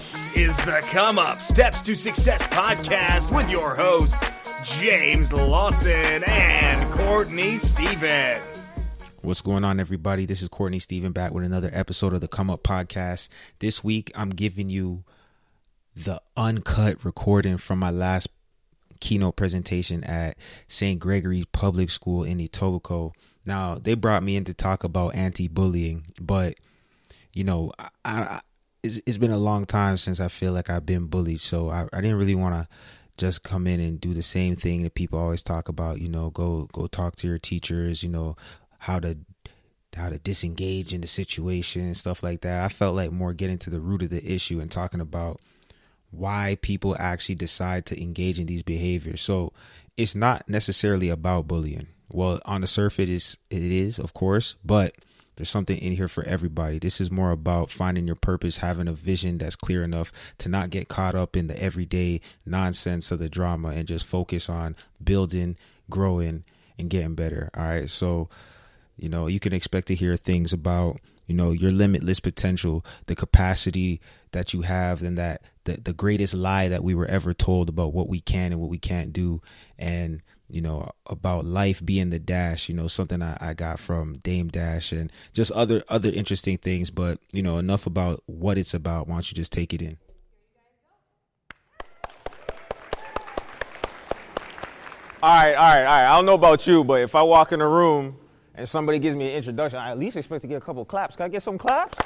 This is the Come Up Steps to Success podcast with your hosts, James Lawson and Courtney Stephen. What's going on, everybody? This is Courtney Stephen back with another episode of the Come Up Podcast. This week, I'm giving you the uncut recording from my last keynote presentation at St. Gregory Public School in Etobicoke. Now, they brought me in to talk about anti bullying, but you know, I, I, it's, it's been a long time since I feel like I've been bullied, so I, I didn't really want to just come in and do the same thing that people always talk about. You know, go go talk to your teachers. You know, how to how to disengage in the situation and stuff like that. I felt like more getting to the root of the issue and talking about why people actually decide to engage in these behaviors. So it's not necessarily about bullying. Well, on the surface, it is, it is of course, but there's something in here for everybody. This is more about finding your purpose, having a vision that's clear enough to not get caught up in the everyday nonsense of the drama and just focus on building, growing, and getting better. All right. So, you know, you can expect to hear things about, you know, your limitless potential, the capacity that you have, and that the, the greatest lie that we were ever told about what we can and what we can't do. And, you know, about life being the dash, you know, something I, I got from Dame Dash and just other other interesting things. But, you know, enough about what it's about. Why don't you just take it in? All right, all right, all right. I don't know about you, but if I walk in a room and somebody gives me an introduction, I at least expect to get a couple claps. Can I get some claps?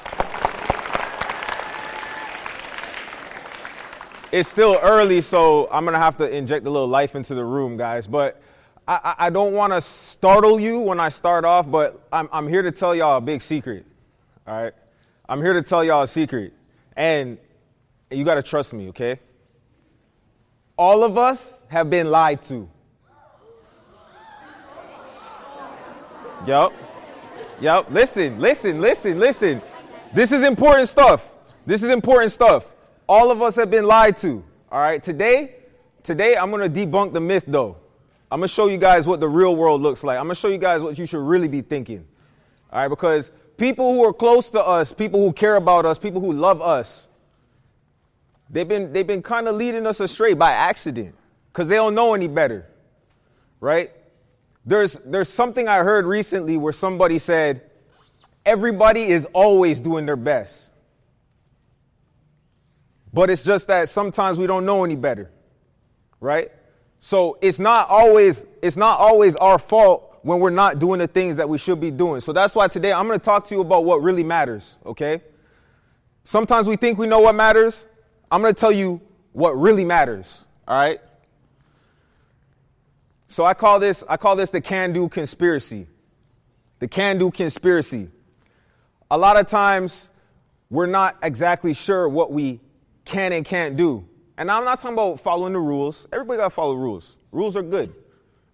It's still early, so I'm gonna have to inject a little life into the room, guys. But I, I don't want to startle you when I start off, but I'm, I'm here to tell y'all a big secret. All right, I'm here to tell y'all a secret, and you gotta trust me, okay? All of us have been lied to. Yep. Yep. Listen, listen, listen, listen. This is important stuff. This is important stuff. All of us have been lied to. All right. Today, today I'm to debunk the myth though. I'm to show you guys what the real world looks like. I'm to show you guys what you should really be thinking. All right, because people who are close to us, people who care about us, people who love us, they've been they've been kind of leading us astray by accident cuz they don't know any better. Right? There's, there's something I heard recently where somebody said, everybody is always doing their best. But it's just that sometimes we don't know any better. Right? So it's not always, it's not always our fault when we're not doing the things that we should be doing. So that's why today I'm going to talk to you about what really matters, okay? Sometimes we think we know what matters. I'm going to tell you what really matters, all right? So I call this I call this the can-do conspiracy. The can-do conspiracy. A lot of times we're not exactly sure what we can and can't do. And I'm not talking about following the rules. Everybody got to follow rules. Rules are good.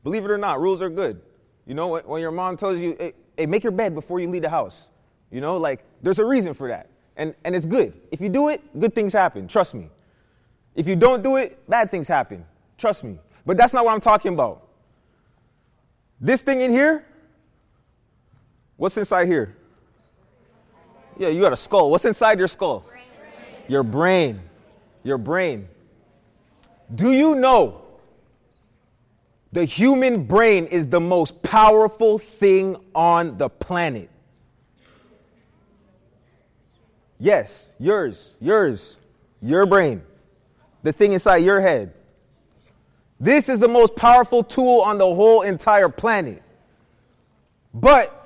Believe it or not, rules are good. You know, when your mom tells you, hey, make your bed before you leave the house, you know, like there's a reason for that. And, and it's good. If you do it, good things happen. Trust me. If you don't do it, bad things happen. Trust me. But that's not what I'm talking about. This thing in here, what's inside here? Yeah, you got a skull. What's inside your skull? Brain. Your brain. Your brain. Do you know the human brain is the most powerful thing on the planet? Yes, yours, yours, your brain, the thing inside your head. This is the most powerful tool on the whole entire planet. But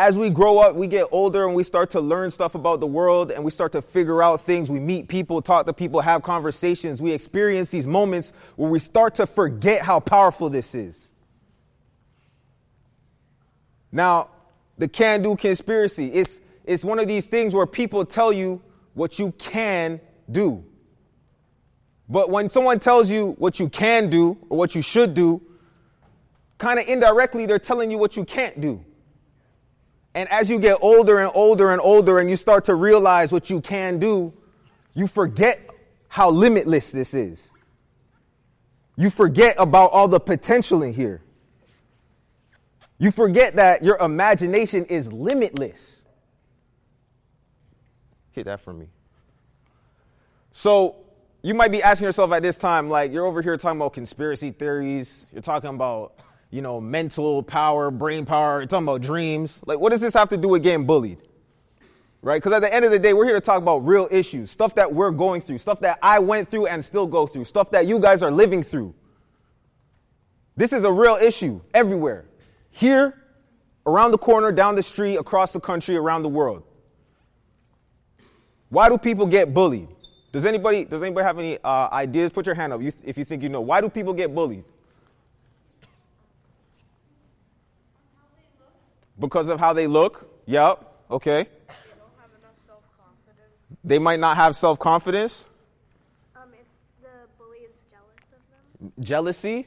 as we grow up, we get older and we start to learn stuff about the world and we start to figure out things. We meet people, talk to people, have conversations. We experience these moments where we start to forget how powerful this is. Now, the can do conspiracy, it's, it's one of these things where people tell you what you can do. But when someone tells you what you can do or what you should do, kind of indirectly, they're telling you what you can't do. And as you get older and older and older and you start to realize what you can do, you forget how limitless this is. You forget about all the potential in here. You forget that your imagination is limitless. Hit that for me. So you might be asking yourself at this time, like, you're over here talking about conspiracy theories. You're talking about, you know, mental power, brain power. You're talking about dreams. Like, what does this have to do with getting bullied? Right? Because at the end of the day, we're here to talk about real issues, stuff that we're going through, stuff that I went through and still go through, stuff that you guys are living through. This is a real issue everywhere. Here, around the corner, down the street, across the country, around the world. Why do people get bullied? Does anybody, does anybody have any uh, ideas? Put your hand up if you think you know. Why do people get bullied? Because of how they look? Yep. Okay. They might not have self confidence. Um, if the bully is jealous of them, Jealousy.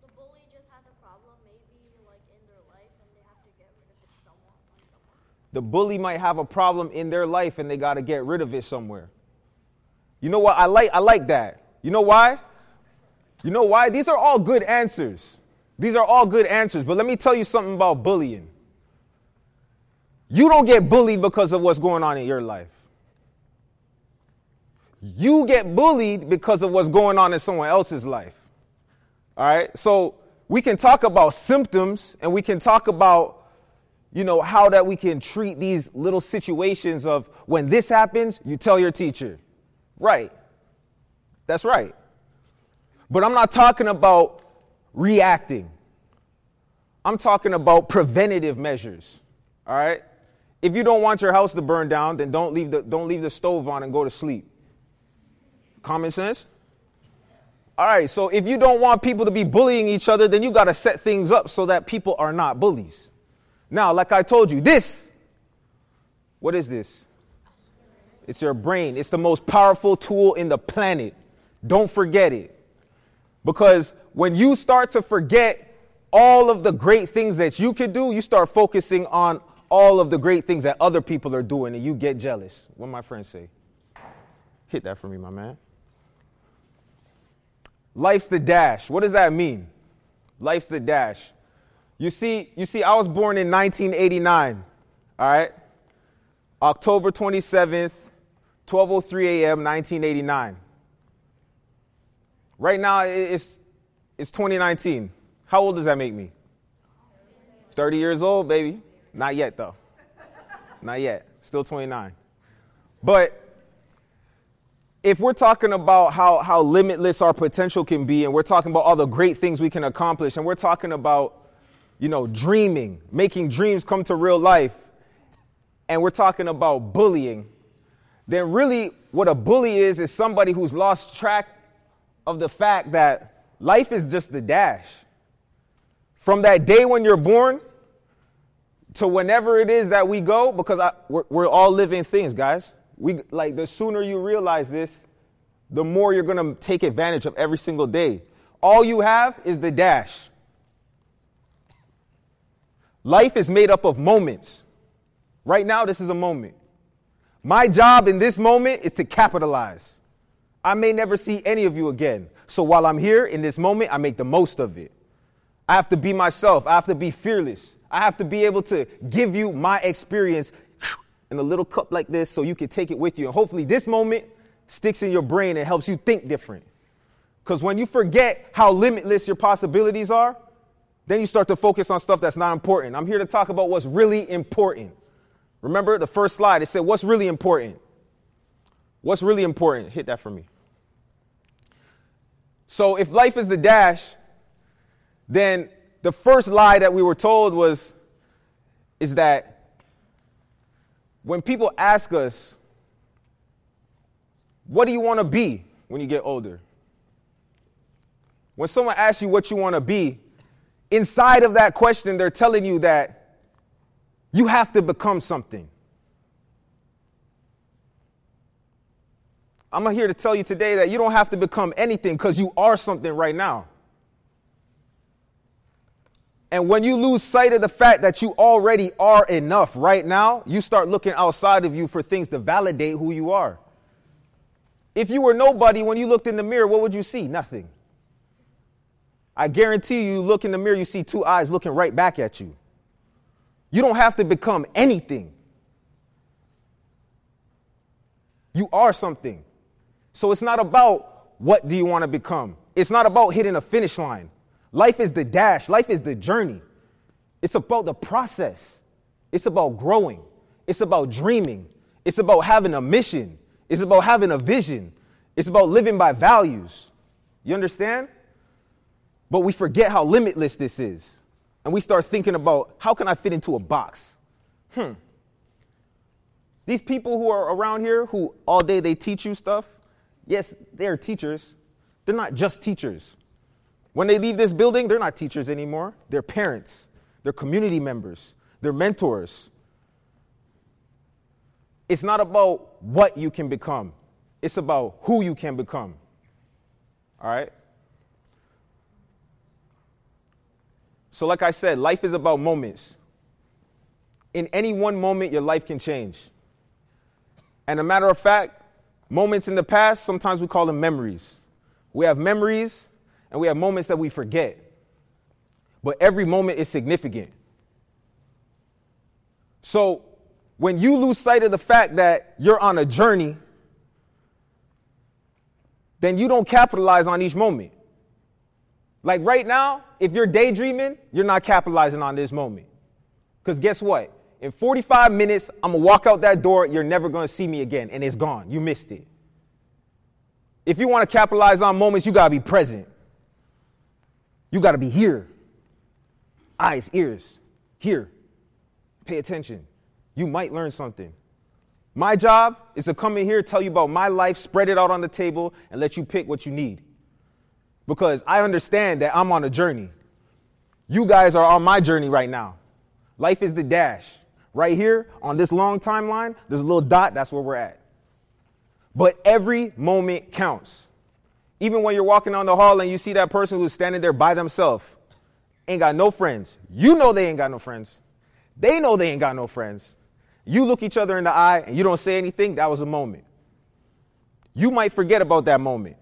the bully just has a problem, maybe like in their life, and they have to get rid of it somewhat on. The bully might have a problem in their life and they got to get rid of it somewhere. You know what? I like, I like that. You know why? You know why? These are all good answers. These are all good answers. But let me tell you something about bullying. You don't get bullied because of what's going on in your life. You get bullied because of what's going on in someone else's life. All right? So we can talk about symptoms and we can talk about, you know, how that we can treat these little situations of when this happens, you tell your teacher. Right. That's right. But I'm not talking about reacting. I'm talking about preventative measures. All right? If you don't want your house to burn down, then don't leave the, don't leave the stove on and go to sleep. Common sense? All right, so if you don't want people to be bullying each other, then you got to set things up so that people are not bullies. Now, like I told you, this, what is this? It's your brain. It's the most powerful tool in the planet. Don't forget it. Because when you start to forget all of the great things that you could do, you start focusing on all of the great things that other people are doing and you get jealous. What my friends say? Hit that for me, my man. Life's the dash. What does that mean? Life's the dash. You see, you see, I was born in 1989. All right? October 27th, 12:03 a.m., 1989. Right now, it's, it's 2019. How old does that make me? 30 years old, baby. Not yet, though. Not yet. Still 29. But if we're talking about how, how limitless our potential can be, and we're talking about all the great things we can accomplish, and we're talking about, you know, dreaming, making dreams come to real life, and we're talking about bullying, then really what a bully is is somebody who's lost track of the fact that life is just the dash. From that day when you're born to whenever it is that we go, because I, we're, we're all living things, guys. We like the sooner you realize this, the more you're gonna take advantage of every single day. All you have is the dash. Life is made up of moments. Right now, this is a moment. My job in this moment is to capitalize. I may never see any of you again. So while I'm here in this moment, I make the most of it. I have to be myself. I have to be fearless. I have to be able to give you my experience in a little cup like this so you can take it with you. And hopefully, this moment sticks in your brain and helps you think different. Because when you forget how limitless your possibilities are, then you start to focus on stuff that's not important. I'm here to talk about what's really important. Remember the first slide, it said, What's really important? What's really important? Hit that for me. So, if life is the dash, then the first lie that we were told was is that when people ask us, What do you want to be when you get older? When someone asks you what you want to be, inside of that question, they're telling you that you have to become something. I'm here to tell you today that you don't have to become anything because you are something right now. And when you lose sight of the fact that you already are enough right now, you start looking outside of you for things to validate who you are. If you were nobody, when you looked in the mirror, what would you see? Nothing. I guarantee you, look in the mirror, you see two eyes looking right back at you. You don't have to become anything. You are something. So it's not about what do you want to become. It's not about hitting a finish line. Life is the dash, life is the journey. It's about the process. It's about growing. It's about dreaming. It's about having a mission. It's about having a vision. It's about living by values. You understand? But we forget how limitless this is. And we start thinking about how can I fit into a box? Hmm. These people who are around here who all day they teach you stuff, yes, they're teachers. They're not just teachers. When they leave this building, they're not teachers anymore. They're parents, they're community members, they're mentors. It's not about what you can become, it's about who you can become. All right? So, like I said, life is about moments. In any one moment, your life can change. And a matter of fact, moments in the past, sometimes we call them memories. We have memories and we have moments that we forget. But every moment is significant. So when you lose sight of the fact that you're on a journey, then you don't capitalize on each moment. Like right now, if you're daydreaming, you're not capitalizing on this moment. Because guess what? In 45 minutes, I'm gonna walk out that door, you're never gonna see me again, and it's gone. You missed it. If you wanna capitalize on moments, you gotta be present. You gotta be here. Eyes, ears, here. Pay attention. You might learn something. My job is to come in here, tell you about my life, spread it out on the table, and let you pick what you need because I understand that I'm on a journey. You guys are on my journey right now. Life is the dash. Right here on this long timeline, there's a little dot, that's where we're at. But every moment counts. Even when you're walking down the hall and you see that person who's standing there by themselves, ain't got no friends. You know they ain't got no friends. They know they ain't got no friends. You look each other in the eye and you don't say anything, that was a moment. You might forget about that moment.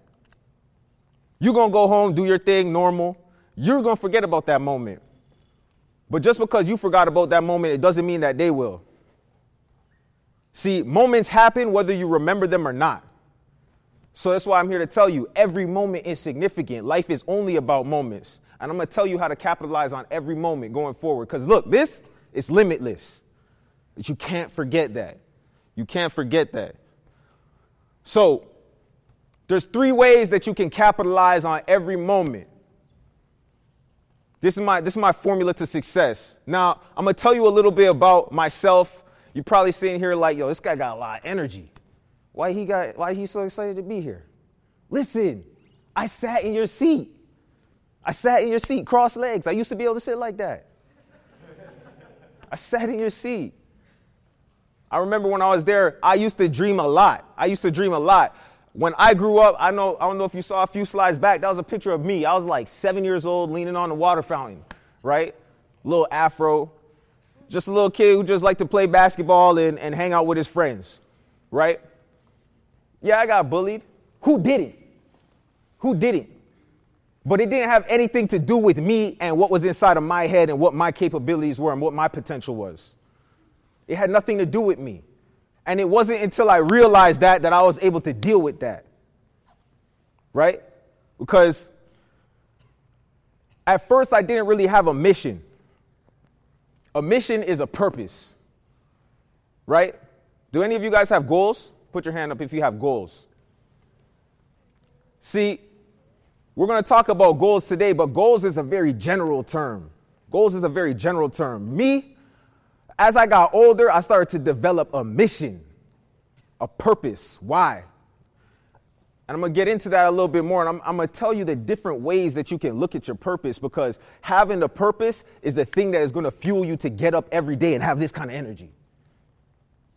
You're going to go home, do your thing normal. You're going to forget about that moment. But just because you forgot about that moment, it doesn't mean that they will. See, moments happen whether you remember them or not. So that's why I'm here to tell you every moment is significant. Life is only about moments. And I'm going to tell you how to capitalize on every moment going forward. Because look, this is limitless. But you can't forget that. You can't forget that. So, there's three ways that you can capitalize on every moment. This is my, this is my formula to success. Now, I'm to tell you a little bit about myself. You're probably sitting here like, yo, this guy got a lot of energy. Why he got why he so excited to be here? Listen, I sat in your seat. I sat in your seat, cross legs. I used to be able to sit like that. I sat in your seat. I remember when I was there, I used to dream a lot. I used to dream a lot when I grew up, I know I don't know if you saw a few slides back. That was a picture of me. I was like seven years old, leaning on the water fountain, right? Little afro, just a little kid who just liked to play basketball and, and hang out with his friends, right? Yeah, I got bullied. Who didn't? Who didn't? But it didn't have anything to do with me and what was inside of my head and what my capabilities were and what my potential was. It had nothing to do with me. And it wasn't until I realized that that I was able to deal with that. Right? Because at first I didn't really have a mission. A mission is a purpose. Right? Do any of you guys have goals? Put your hand up if you have goals. See, we're going to talk about goals today, but goals is a very general term. Goals is a very general term. Me, as I got older, I started to develop a mission, a purpose. Why? And I'm going to get into that a little bit more. And I'm, I'm going to tell you the different ways that you can look at your purpose because having a purpose is the thing that is going to fuel you to get up every day and have this kind of energy.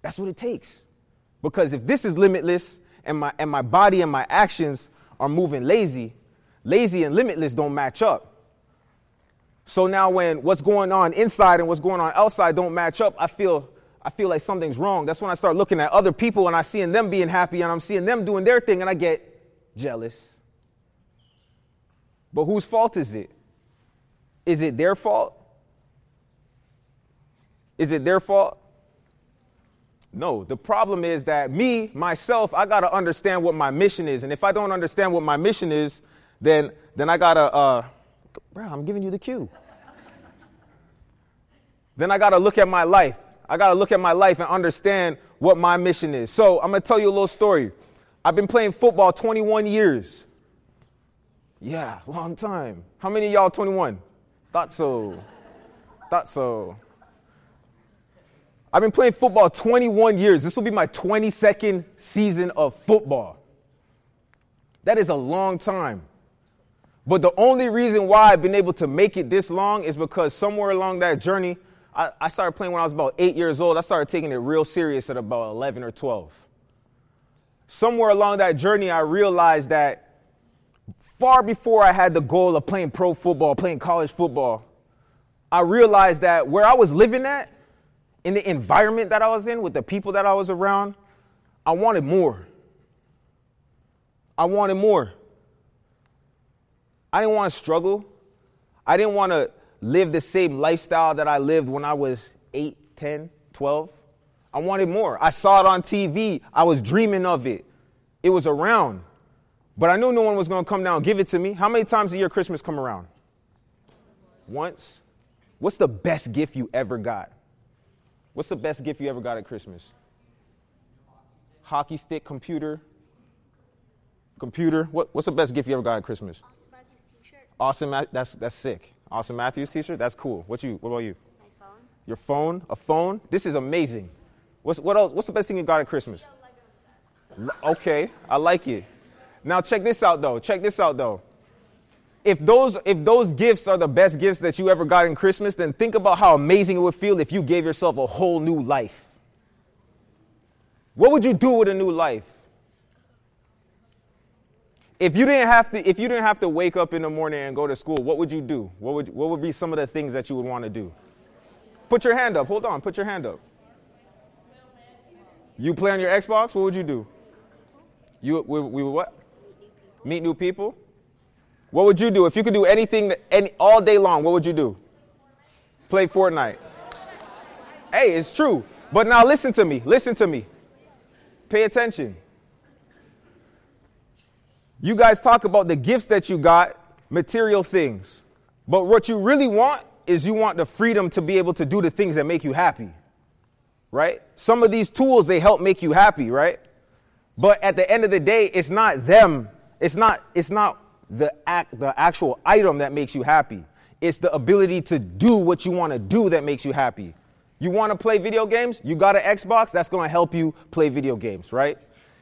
That's what it takes. Because if this is limitless and my, and my body and my actions are moving lazy, lazy and limitless don't match up. So now when what's going on inside and what's going on outside don't match up, I feel I feel like something's wrong. That's when I start looking at other people and I seeing them being happy and I'm seeing them doing their thing and I get jealous. But whose fault is it? Is it their fault? Is it their fault? No, the problem is that me, myself, I gotta understand what my mission is. And if I don't understand what my mission is, then then I gotta uh bro, I'm giving you the cue. then I gotta look at my life. I gotta look at my life and understand what my mission is. So I'm gonna tell you a little story. I've been playing football 21 years. Yeah, long time. How many y'all 21? Thought so. Thought so. I've been playing football 21 years. This will be my 22nd season of football. That is a long time. But the only reason why I've been able to make it this long is because somewhere along that journey, I, I, started playing when I was about eight years old. I started taking it real serious at about 11 or 12. Somewhere along that journey, I realized that far before I had the goal of playing pro football, playing college football, I realized that where I was living at, in the environment that I was in, with the people that I was around, I wanted more. I wanted more. I didn't want to struggle. I didn't want to live the same lifestyle that I lived when I was 8, 10, 12. I wanted more. I saw it on TV. I was dreaming of it. It was around. But I knew no one was going to come down and give it to me. How many times a year Christmas come around? Once. What's the best gift you ever got? What's the best gift you ever got at Christmas? Hockey stick, computer. Computer. What, what's the best gift you ever got at Christmas? Auston Matthews t-shirt, Auston, that's that's sick. Auston Matthews t-shirt. That's cool. What you? What about you? my phone, Your phone? A phone? This is amazing. What's what else? What's the best thing you got at Christmas? Okay, I like it. Now check this out though. Check this out though. If those if those gifts are the best gifts that you ever got in Christmas, then think about how amazing it would feel if you gave yourself a whole new life. What would you do with a new life? If you didn't have to if you didn't have to wake up in the morning and go to school, what would you do? What would what would be some of the things that you would want to do? Put your hand up. Hold on. Put your hand up. You play on your Xbox? What would you do? You we, we what? Meet new people. What would you do if you could do anything any, all day long? What would you do? Play Fortnite. Hey, it's true. But now listen to me. Listen to me. Pay attention. You guys talk about the gifts that you got, material things. But what you really want is you want the freedom to be able to do the things that make you happy. Right? Some of these tools they help make you happy, right? But at the end of the day, it's not them. It's not it's not the act the actual item that makes you happy. It's the ability to do what you want to do that makes you happy. You want to play video games? You got an Xbox, that's going to help you play video games, right?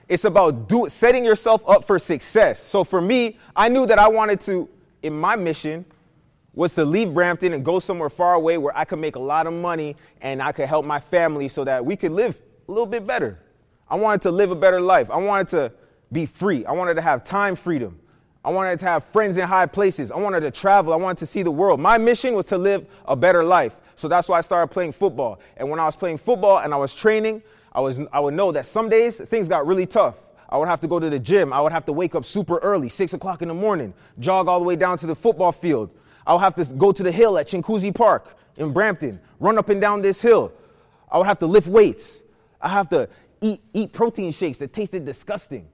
It's about do, setting yourself up for success. So for me, I knew that I wanted to in my mission was to leave Brampton and go somewhere far away where I could make a lot of money and I could help my family so that we could live a little bit better. I wanted to live a better life. I wanted to be free. I wanted to have time freedom. I wanted to have friends in high places. I wanted to travel. I wanted to see the world. My mission was to live a better life. So that's why I started playing football. And when I was playing football and I was training, I, was, I would know that some days things got really tough. I would have to go to the gym. I would have to wake up super early, six o'clock in the morning, jog all the way down to the football field. I would have to go to the hill at Chinguacousy Park in Brampton, run up and down this hill. I would have to lift weights. I have to eat, eat protein shakes that tasted disgusting.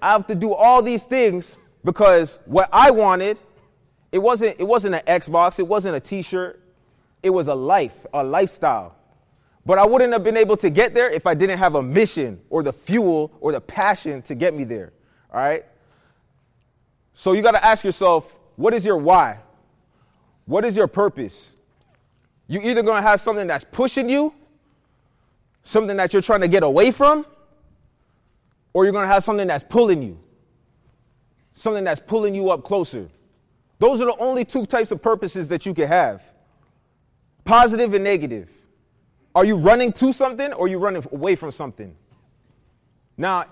I have to do all these things because what I wanted, it wasn't, it wasn't an Xbox, it wasn't a t-shirt, it was a life, a lifestyle. But I wouldn't have been able to get there if I didn't have a mission or the fuel or the passion to get me there. All right? So you got to ask yourself, what is your why? What is your purpose? You're either going to have something that's pushing you, something that you're trying to get away from, or you're going to have something that's pulling you. Something that's pulling you up closer. Those are the only two types of purposes that you can have positive and negative. Are you running to something or you running away from something? Now,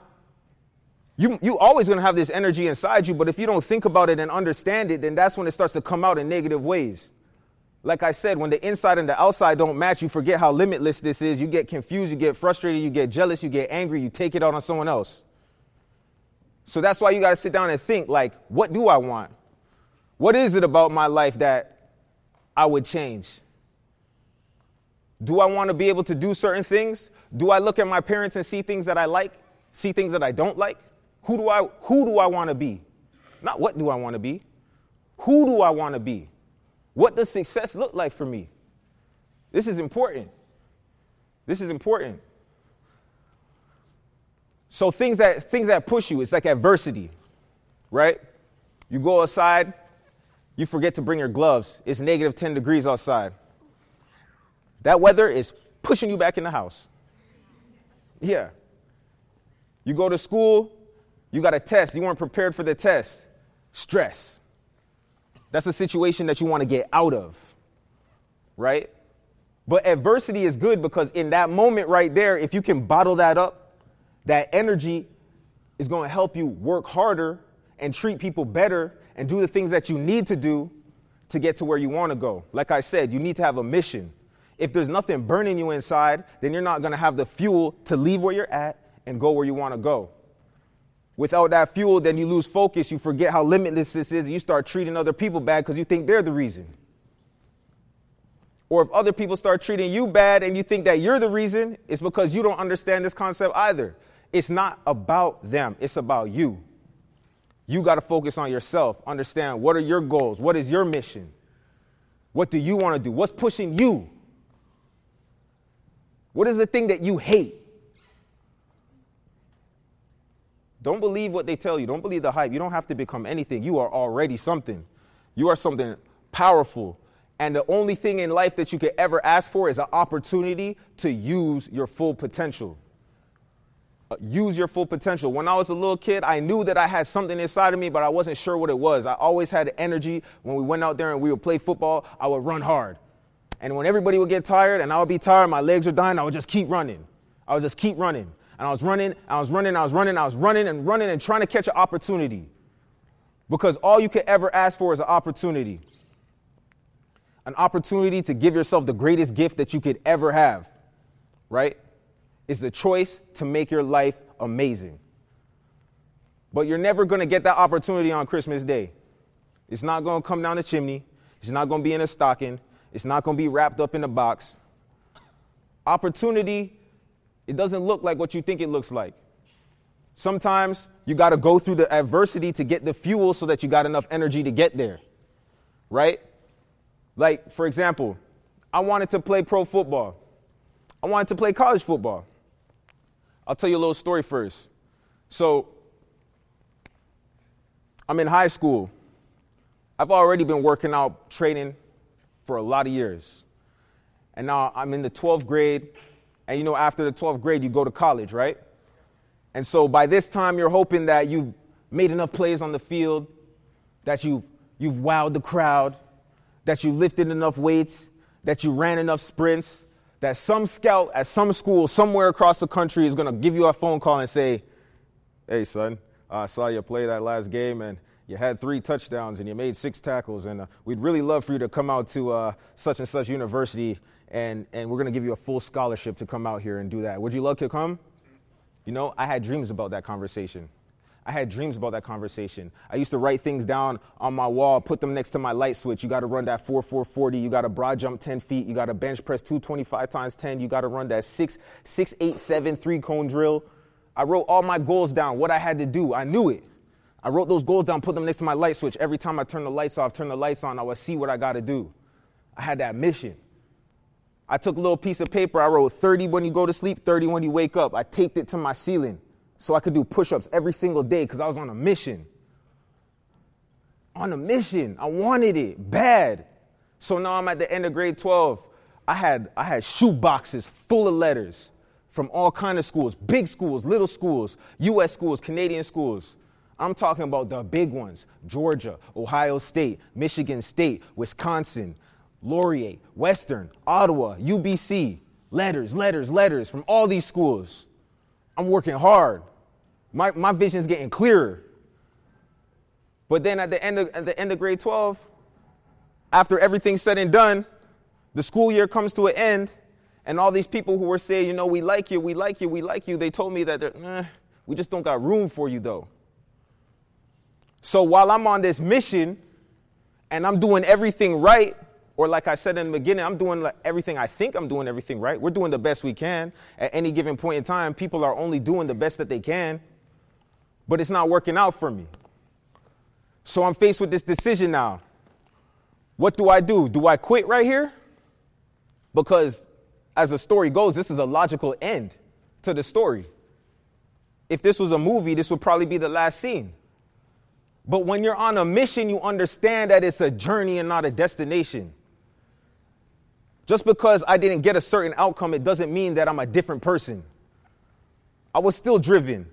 you, you always going to have this energy inside you, but if you don't think about it and understand it, then that's when it starts to come out in negative ways. Like I said, when the inside and the outside don't match, you forget how limitless this is. You get confused, you get frustrated, you get jealous, you get angry, you take it out on someone else. So that's why you got to sit down and think like, what do I want? What is it about my life that I would change? Do I want to be able to do certain things? Do I look at my parents and see things that I like, see things that I don't like? Who do I who do I want to be? Not what do I want to be? Who do I want to be? What does success look like for me? This is important. This is important. So things that things that push you, it's like adversity, right? You go outside, you forget to bring your gloves. It's negative 10 degrees outside. That weather is pushing you back in the house. Yeah. You go to school, you got a test, you weren't prepared for the test. Stress. That's a situation that you want to get out of, right? But adversity is good because in that moment right there, if you can bottle that up, that energy is going to help you work harder and treat people better and do the things that you need to do to get to where you want to go. Like I said, you need to have a mission. If there's nothing burning you inside, then you're not going to have the fuel to leave where you're at and go where you want to go. Without that fuel, then you lose focus. You forget how limitless this is, and you start treating other people bad because you think they're the reason. Or if other people start treating you bad and you think that you're the reason, it's because you don't understand this concept either. It's not about them, it's about you. You got to focus on yourself. Understand what are your goals? What is your mission? What do you want to do? What's pushing you? What is the thing that you hate? Don't believe what they tell you. Don't believe the hype. You don't have to become anything. You are already something. You are something powerful. And the only thing in life that you could ever ask for is an opportunity to use your full potential. Use your full potential. When I was a little kid, I knew that I had something inside of me, but I wasn't sure what it was. I always had energy. When we went out there and we would play football, I would run hard. And when everybody would get tired and I would be tired, my legs are dying, I would just keep running. I would just keep running. And I was running, I was running, I was running, I was running and running and trying to catch an opportunity. Because all you could ever ask for is an opportunity. An opportunity to give yourself the greatest gift that you could ever have, right? Is the choice to make your life amazing. But you're never going to get that opportunity on Christmas Day. It's not going to come down the chimney. It's not going to be in a stocking. It's not going to be wrapped up in a box. Opportunity it doesn't look like what you think it looks like. Sometimes you got to go through the adversity to get the fuel so that you got enough energy to get there. Right? Like, for example, I wanted to play pro football. I wanted to play college football. I'll tell you a little story first. So, I'm in high school. I've already been working out, training for a lot of years. And now I'm in the 12th grade. And you know, after the 12th grade, you go to college, right? And so by this time, you're hoping that you've made enough plays on the field, that you've, you've wowed the crowd, that you've lifted enough weights, that you ran enough sprints, that some scout at some school somewhere across the country is going to give you a phone call and say, Hey, son, I saw you play that last game and you had three touchdowns and you made six tackles, and uh, we'd really love for you to come out to uh, such and such university and, and we're going to give you a full scholarship to come out here and do that. Would you love to come? You know, I had dreams about that conversation. I had dreams about that conversation. I used to write things down on my wall, put them next to my light switch. You got to run that 4 4 40. You got to broad jump 10 feet. You got to bench press 225 times 10. You got to run that 6 6 8 7 three cone drill. I wrote all my goals down, what I had to do. I knew it. I wrote those goals down, put them next to my light switch. Every time I turn the lights off, turn the lights on, I would see what I got to do. I had that mission. I took a little piece of paper, I wrote 30 when you go to sleep, 30 when you wake up. I taped it to my ceiling so I could do push ups every single day because I was on a mission. On a mission. I wanted it bad. So now I'm at the end of grade 12. I had, I had shoe boxes full of letters from all kind of schools, big schools, little schools, U.S. schools, Canadian schools. I'm talking about the big ones Georgia, Ohio State, Michigan State, Wisconsin, Laurier, Western, Ottawa, UBC, letters, letters, letters from all these schools. I'm working hard. My, my vision's getting clearer. But then at the, end of, at the end of grade 12, after everything's said and done, the school year comes to an end, and all these people who were saying, you know, we like you, we like you, we like you, they told me that eh, we just don't got room for you though. So while I'm on this mission and I'm doing everything right, Or, like I said in the beginning, I'm doing everything I think I'm doing everything right. We're doing the best we can. At any given point in time, people are only doing the best that they can, but it's not working out for me. So I'm faced with this decision now. What do I do? Do I quit right here? Because, as the story goes, this is a logical end to the story. If this was a movie, this would probably be the last scene. But when you're on a mission, you understand that it's a journey and not a destination. Just because I didn't get a certain outcome, it doesn't mean that I'm a different person. I was still driven.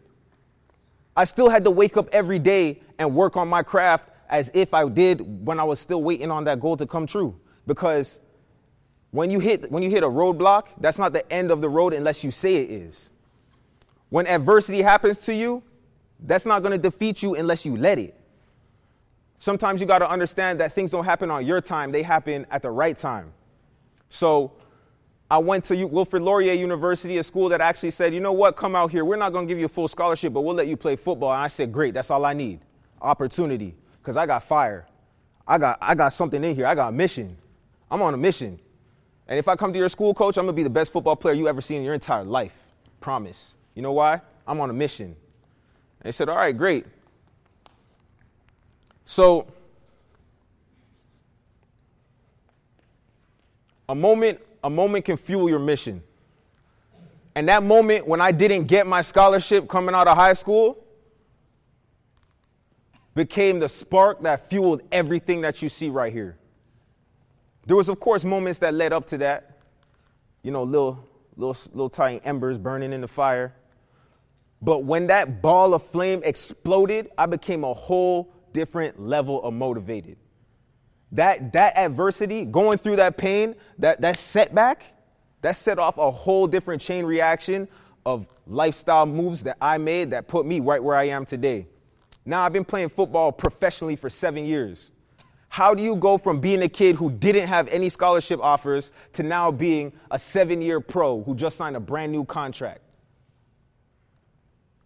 I still had to wake up every day and work on my craft as if I did when I was still waiting on that goal to come true. Because when you hit when you hit a roadblock, that's not the end of the road unless you say it is. When adversity happens to you, that's not going to defeat you unless you let it. Sometimes you got to understand that things don't happen on your time, they happen at the right time. So I went to Wilfrid Laurier University, a school that actually said, you know what, come out here. We're not going to give you a full scholarship, but we'll let you play football. And I said, great, that's all I need opportunity, because I got fire. I got, I got something in here. I got a mission. I'm on a mission. And if I come to your school, coach, I'm going to be the best football player you ever seen in your entire life. Promise. You know why? I'm on a mission. And they said, all right, great. So, a moment, a moment can fuel your mission. And that moment when I didn't get my scholarship coming out of high school became the spark that fueled everything that you see right here. There was, of course, moments that led up to that. You know, little, little, little tiny embers burning in the fire. But when that ball of flame exploded, I became a whole different level of motivated. That, that adversity, going through that pain, that, that setback, that set off a whole different chain reaction of lifestyle moves that I made that put me right where I am today. Now, I've been playing football professionally for seven years. How do you go from being a kid who didn't have any scholarship offers to now being a seven year pro who just signed a brand new contract?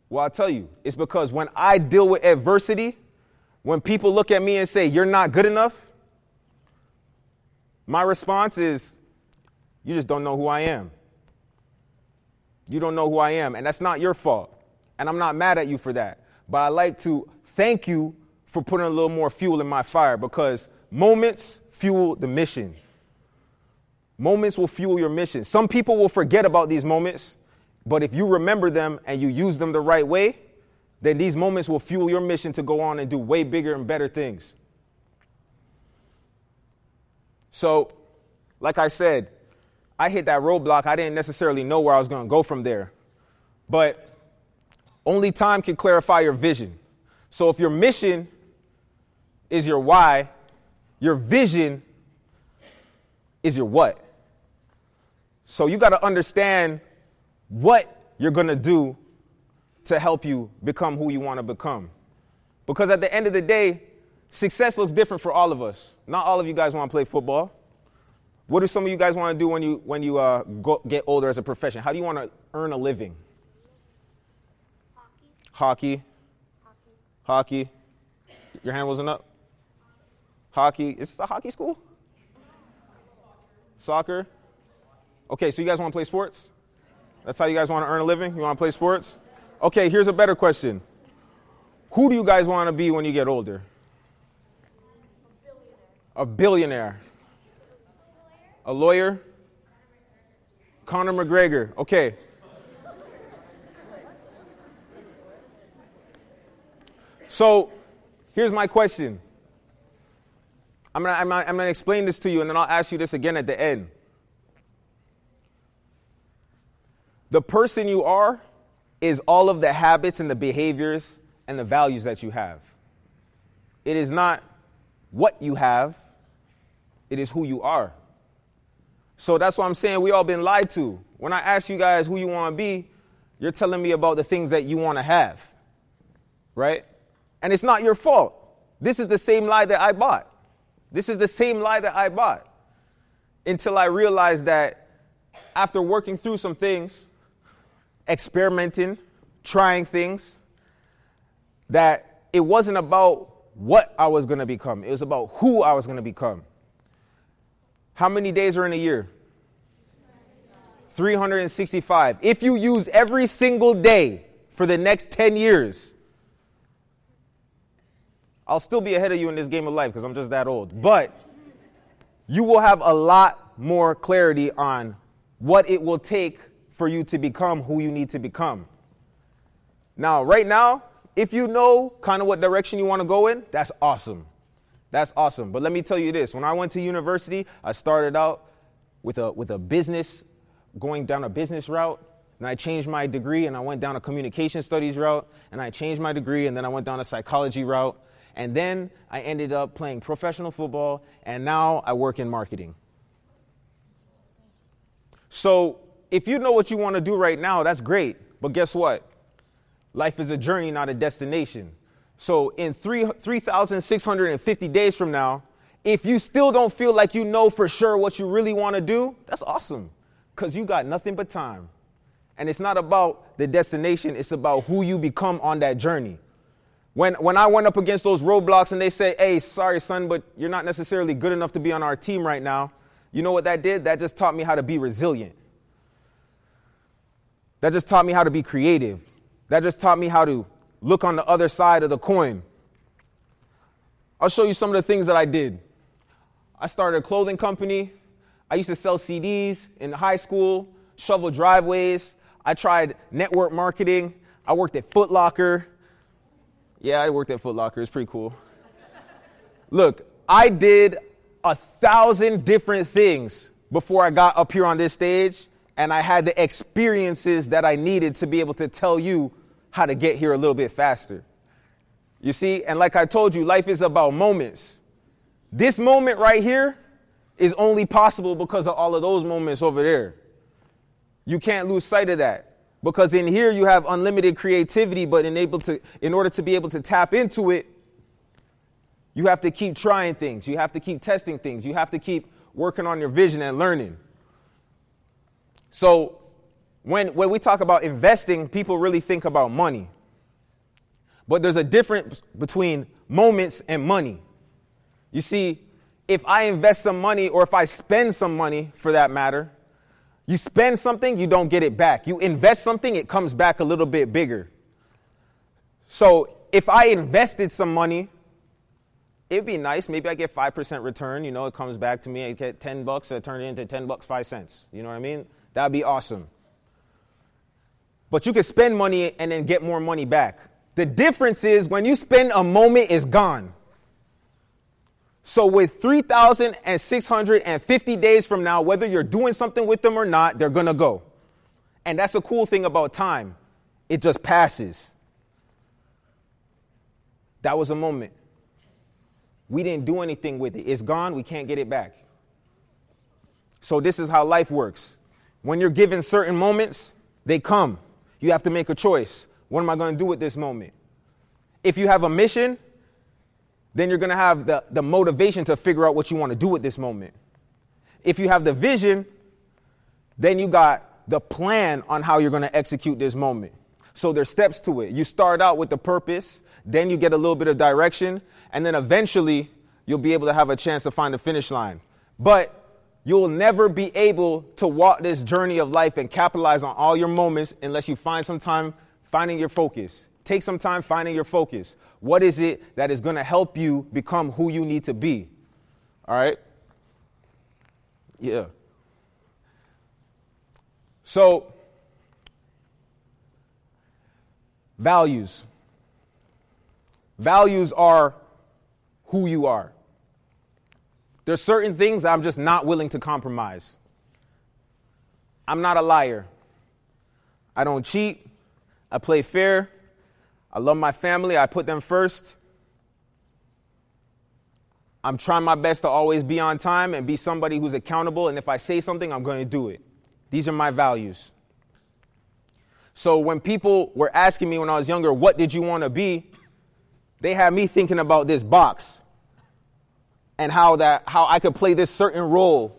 Well, I'll tell you, it's because when I deal with adversity, when people look at me and say, You're not good enough, my response is, You just don't know who I am. You don't know who I am, and that's not your fault. And I'm not mad at you for that. But I like to thank you for putting a little more fuel in my fire because moments fuel the mission. Moments will fuel your mission. Some people will forget about these moments, but if you remember them and you use them the right way, then these moments will fuel your mission to go on and do way bigger and better things. So, like I said, I hit that roadblock. I didn't necessarily know where I was going to go from there. But only time can clarify your vision. So, if your mission is your why, your vision is your what. So, you got to understand what you're going to do to help you become who you want to become. Because at the end of the day, success looks different for all of us. Not all of you guys want to play football. What do some of you guys want to do when you, when you uh, go, get older as a profession? How do you want to earn a living? Hockey. Hockey. Hockey. Your hand wasn't up? Hockey. Is this a hockey school? Soccer? Okay, so you guys want to play sports? That's how you guys want to earn a living? You want to play sports? Okay, here's a better question. Who do you guys want to be when you get older? A billionaire. A lawyer? Conor McGregor. Okay. So, here's my question. I'm I'm, gonna, I'm gonna explain this to you and then I'll ask you this again at the end. The person you are is all of the habits and the behaviors and the values that you have. It is not what you have, it is who you are. So that's why I'm saying we all been lied to. When I ask you guys who you want to be, you're telling me about the things that you want to have. Right? And it's not your fault. This is the same lie that I bought. This is the same lie that I bought. Until I realized that after working through some things, experimenting, trying things, that it wasn't about what I was going to become, it was about who I was going to become. How many days are in a year? 365. If you use every single day for the next 10 years, I'll still be ahead of you in this game of life because I'm just that old. But you will have a lot more clarity on what it will take for you to become who you need to become. Now, right now, if you know kind of what direction you want to go in, that's awesome. That's awesome. But let me tell you this when I went to university, I started out with a, with a business, going down a business route. And I changed my degree and I went down a communication studies route. And I changed my degree and then I went down a psychology route. And then I ended up playing professional football. And now I work in marketing. So if you know what you want to do right now, that's great. But guess what? Life is a journey, not a destination. So in 3, 3,650 days from now, if you still don't feel like you know for sure what you really want to do, that's awesome because you got nothing but time. And it's not about the destination, it's about who you become on that journey. When, when I went up against those roadblocks and they say, hey, sorry, son, but you're not necessarily good enough to be on our team right now, you know what that did? That just taught me how to be resilient. That just taught me how to be creative. That just taught me how to look on the other side of the coin. I'll show you some of the things that I did. I started a clothing company. I used to sell CDs in high school, shovel driveways. I tried network marketing. I worked at Foot Locker. Yeah, I worked at Foot Locker. It's pretty cool. Look, I did a thousand different things before I got up here on this stage, and I had the experiences that I needed to be able to tell you how to get here a little bit faster. You see, and like I told you, life is about moments. This moment right here is only possible because of all of those moments over there. You can't lose sight of that. Because in here you have unlimited creativity, but in, able to, in order to be able to tap into it, you have to keep trying things. You have to keep testing things. You have to keep working on your vision and learning. So when, when we talk about investing, people really think about money. But there's a difference between moments and money. You see, if I invest some money or if I spend some money for that matter, you spend something, you don't get it back. You invest something, it comes back a little bit bigger. So if I invested some money, it'd be nice. Maybe I get 5% return. You know, it comes back to me. I get 10 bucks, I turn it into 10 bucks, 5 cents. You know what I mean? That'd be awesome. But you can spend money and then get more money back. The difference is when you spend a moment, it's gone. So with 3,650 days from now, whether you're doing something with them or not, they're going to go. And that's the cool thing about time. It just passes. That was a moment. We didn't do anything with it. It's gone. We can't get it back. So this is how life works. When you're given certain moments, they come. You have to make a choice. What am I going to do with this moment? If you have a mission, then you're going to have the, the motivation to figure out what you want to do with this moment. If you have the vision, then you got the plan on how you're going to execute this moment. So there's steps to it. You start out with the purpose, then you get a little bit of direction, and then eventually you'll be able to have a chance to find the finish line. But you'll never be able to walk this journey of life and capitalize on all your moments unless you find some time finding your focus. Take some time finding your focus. What is it that is going to help you become who you need to be? All right? Yeah. So, values. Values are who you are. There's certain things I'm just not willing to compromise. I'm not a liar. I don't cheat. I play fair. I love my family. I put them first. I'm trying my best to always be on time and be somebody who's accountable. And if I say something, I'm going to do it. These are my values. So when people were asking me when I was younger, what did you want to be? They had me thinking about this box and how that how I could play this certain role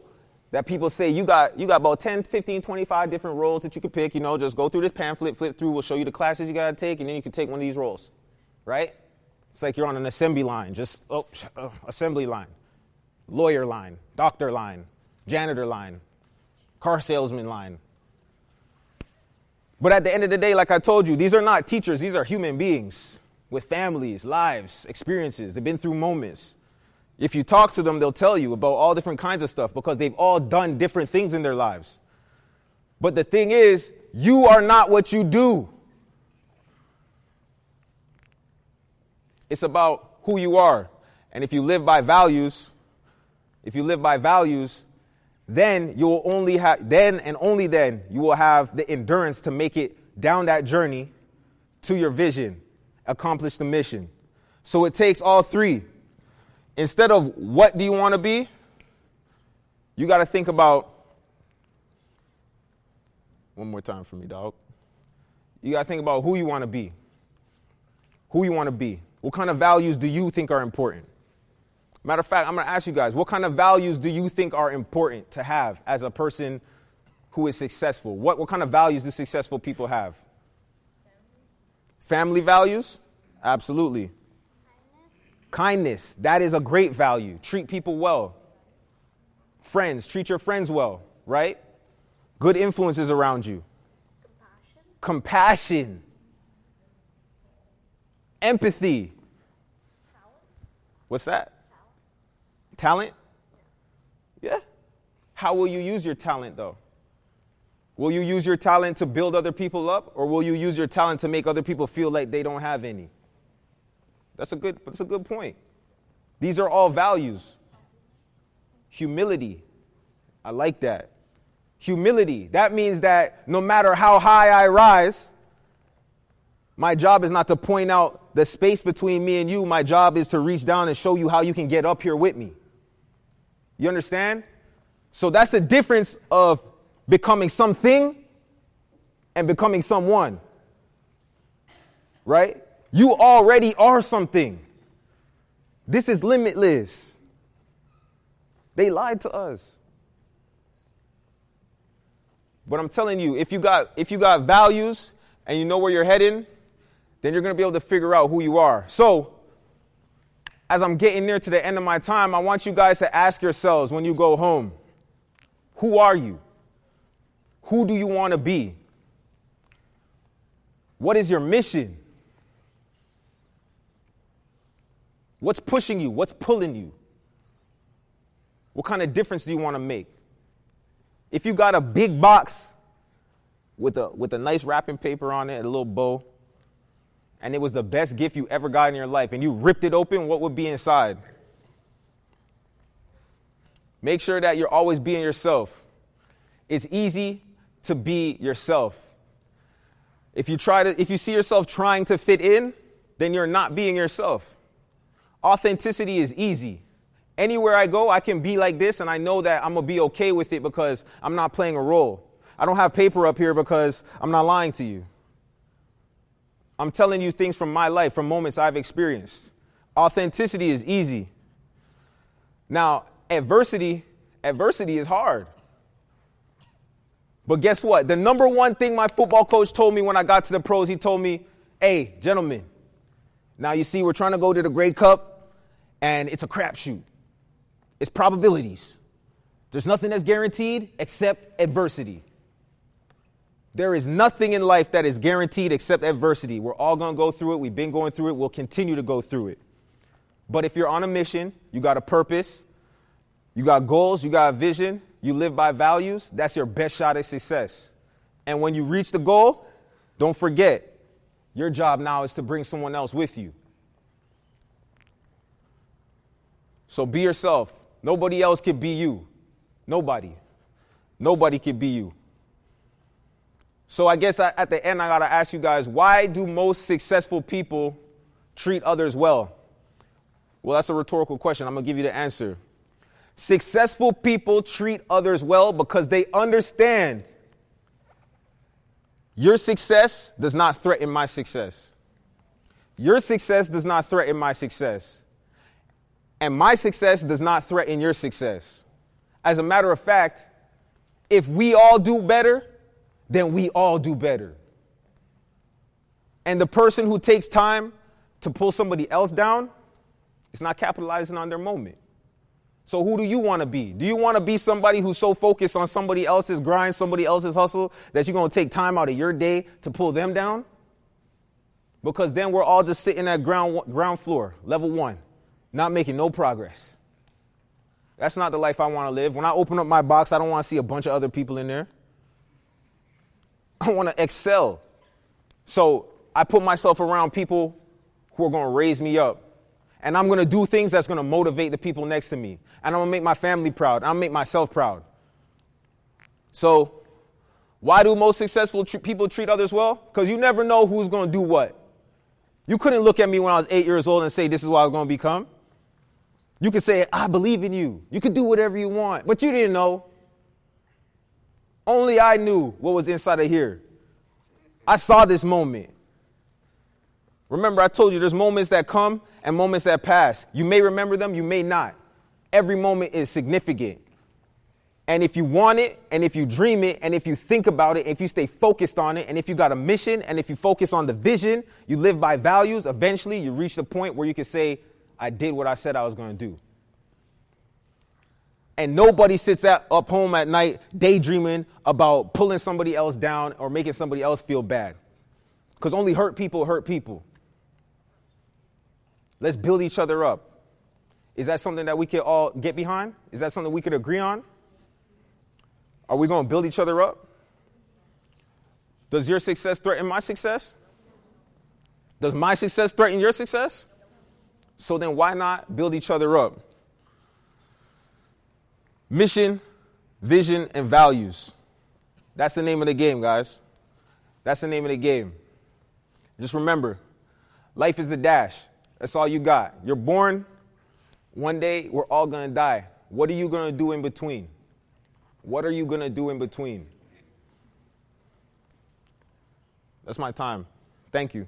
that people say you got you got about 10, 15, 25 different roles that you could pick, you know, just go through this pamphlet, flip through, we'll show you the classes you got to take and then you can take one of these roles. Right? It's like you're on an assembly line, just oh, uh, assembly line, lawyer line, doctor line, janitor line, car salesman line. But at the end of the day, like I told you, these are not teachers, these are human beings with families, lives, experiences. They've been through moments. If you talk to them, they'll tell you about all different kinds of stuff because they've all done different things in their lives. But the thing is, you are not what you do. It's about who you are. And if you live by values, if you live by values, then you will only have then and only then you will have the endurance to make it down that journey to your vision, accomplish the mission. So it takes all three. Instead of what do you want to be, you got to think about one more time for me, dog. You got to think about who you want to be. Who you want to be. What kind of values do you think are important? Matter of fact, I'm going to ask you guys what kind of values do you think are important to have as a person who is successful? What, what kind of values do successful people have? Family values? Absolutely. Kindness. That is a great value. Treat people well. Friends. Treat your friends well, right? Good influences around you. Compassion. Empathy. Talent. What's that? Talent? Yeah. How will you use your talent though? Will you use your talent to build other people up or will you use your talent to make other people feel like they don't have any? That's a good that's a good point. These are all values. Humility. I like that. Humility. That means that no matter how high I rise, my job is not to point out the space between me and you. My job is to reach down and show you how you can get up here with me. You understand? So that's the difference of becoming something and becoming someone. Right? You already are something. This is limitless. They lied to us. But I'm telling you, if you got if you got values and you know where you're heading, then you're going to be able to figure out who you are. So, as I'm getting near to the end of my time, I want you guys to ask yourselves when you go home who are you? Who do you want to be? What is your mission? What's pushing you? What's pulling you? What kind of difference do you want to make? If you got a big box with a, with a nice wrapping paper on it, a little bow, and it was the best gift you ever got in your life, and you ripped it open, what would be inside? Make sure that you're always being yourself. It's easy to be yourself. If you try to if you see yourself trying to fit in, then you're not being yourself. Authenticity is easy. Anywhere I go, I can be like this and I know that I'm to be okay with it because I'm not playing a role. I don't have paper up here because I'm not lying to you. I'm telling you things from my life, from moments I've experienced. Authenticity is easy. Now, adversity, adversity is hard. But guess what? The number one thing my football coach told me when I got to the pros, he told me, hey, gentlemen, now you see, we're trying to go to the Grey Cup, and it's a crapshoot. It's probabilities. There's nothing that's guaranteed except adversity. There is nothing in life that is guaranteed except adversity. We're all going to go through it. We've been going through it. We'll continue to go through it. But if you're on a mission, you got a purpose, you got goals, you got a vision, you live by values, that's your best shot at success. And when you reach the goal, don't forget, your job now is to bring someone else with you. So be yourself. Nobody else can be you. Nobody. Nobody can be you. So I guess at the end, I got to ask you guys why do most successful people treat others well? Well, that's a rhetorical question. I'm going to give you the answer. Successful people treat others well because they understand your success does not threaten my success. Your success does not threaten my success. And my success does not threaten your success. As a matter of fact, if we all do better, then we all do better. And the person who takes time to pull somebody else down is not capitalizing on their moment. So who do you want to be? Do you want to be somebody who's so focused on somebody else's grind, somebody else's hustle, that you're going to take time out of your day to pull them down? Because then we're all just sitting at ground, ground floor, level one, not making no progress. That's not the life I want to live. When I open up my box, I don't want to see a bunch of other people in there. I want to excel. So I put myself around people who are going to raise me up. And I'm going to do things that's going to motivate the people next to me. And I'm going to make my family proud. I'm going to make myself proud. So, why do most successful tr- people treat others well? Because you never know who's going to do what. You couldn't look at me when I was eight years old and say, This is what I was going to become. You could say, I believe in you. You could do whatever you want. But you didn't know. Only I knew what was inside of here. I saw this moment. Remember, I told you there's moments that come and moments that pass. You may remember them, you may not. Every moment is significant. And if you want it, and if you dream it, and if you think about it, if you stay focused on it, and if you got a mission, and if you focus on the vision, you live by values, eventually you reach the point where you can say, I did what I said I was going to do. And nobody sits at, up home at night daydreaming about pulling somebody else down or making somebody else feel bad. Because only hurt people hurt people. Let's build each other up. Is that something that we can all get behind? Is that something we could agree on? Are we going to build each other up? Does your success threaten my success? Does my success threaten your success? So then why not build each other up? Mission, vision, and values. That's the name of the game, guys. That's the name of the game. Just remember, life is the dash. That's all you got. You're born. One day, we're all going to die. What are you going to do in between? What are you going to do in between? That's my time. Thank you.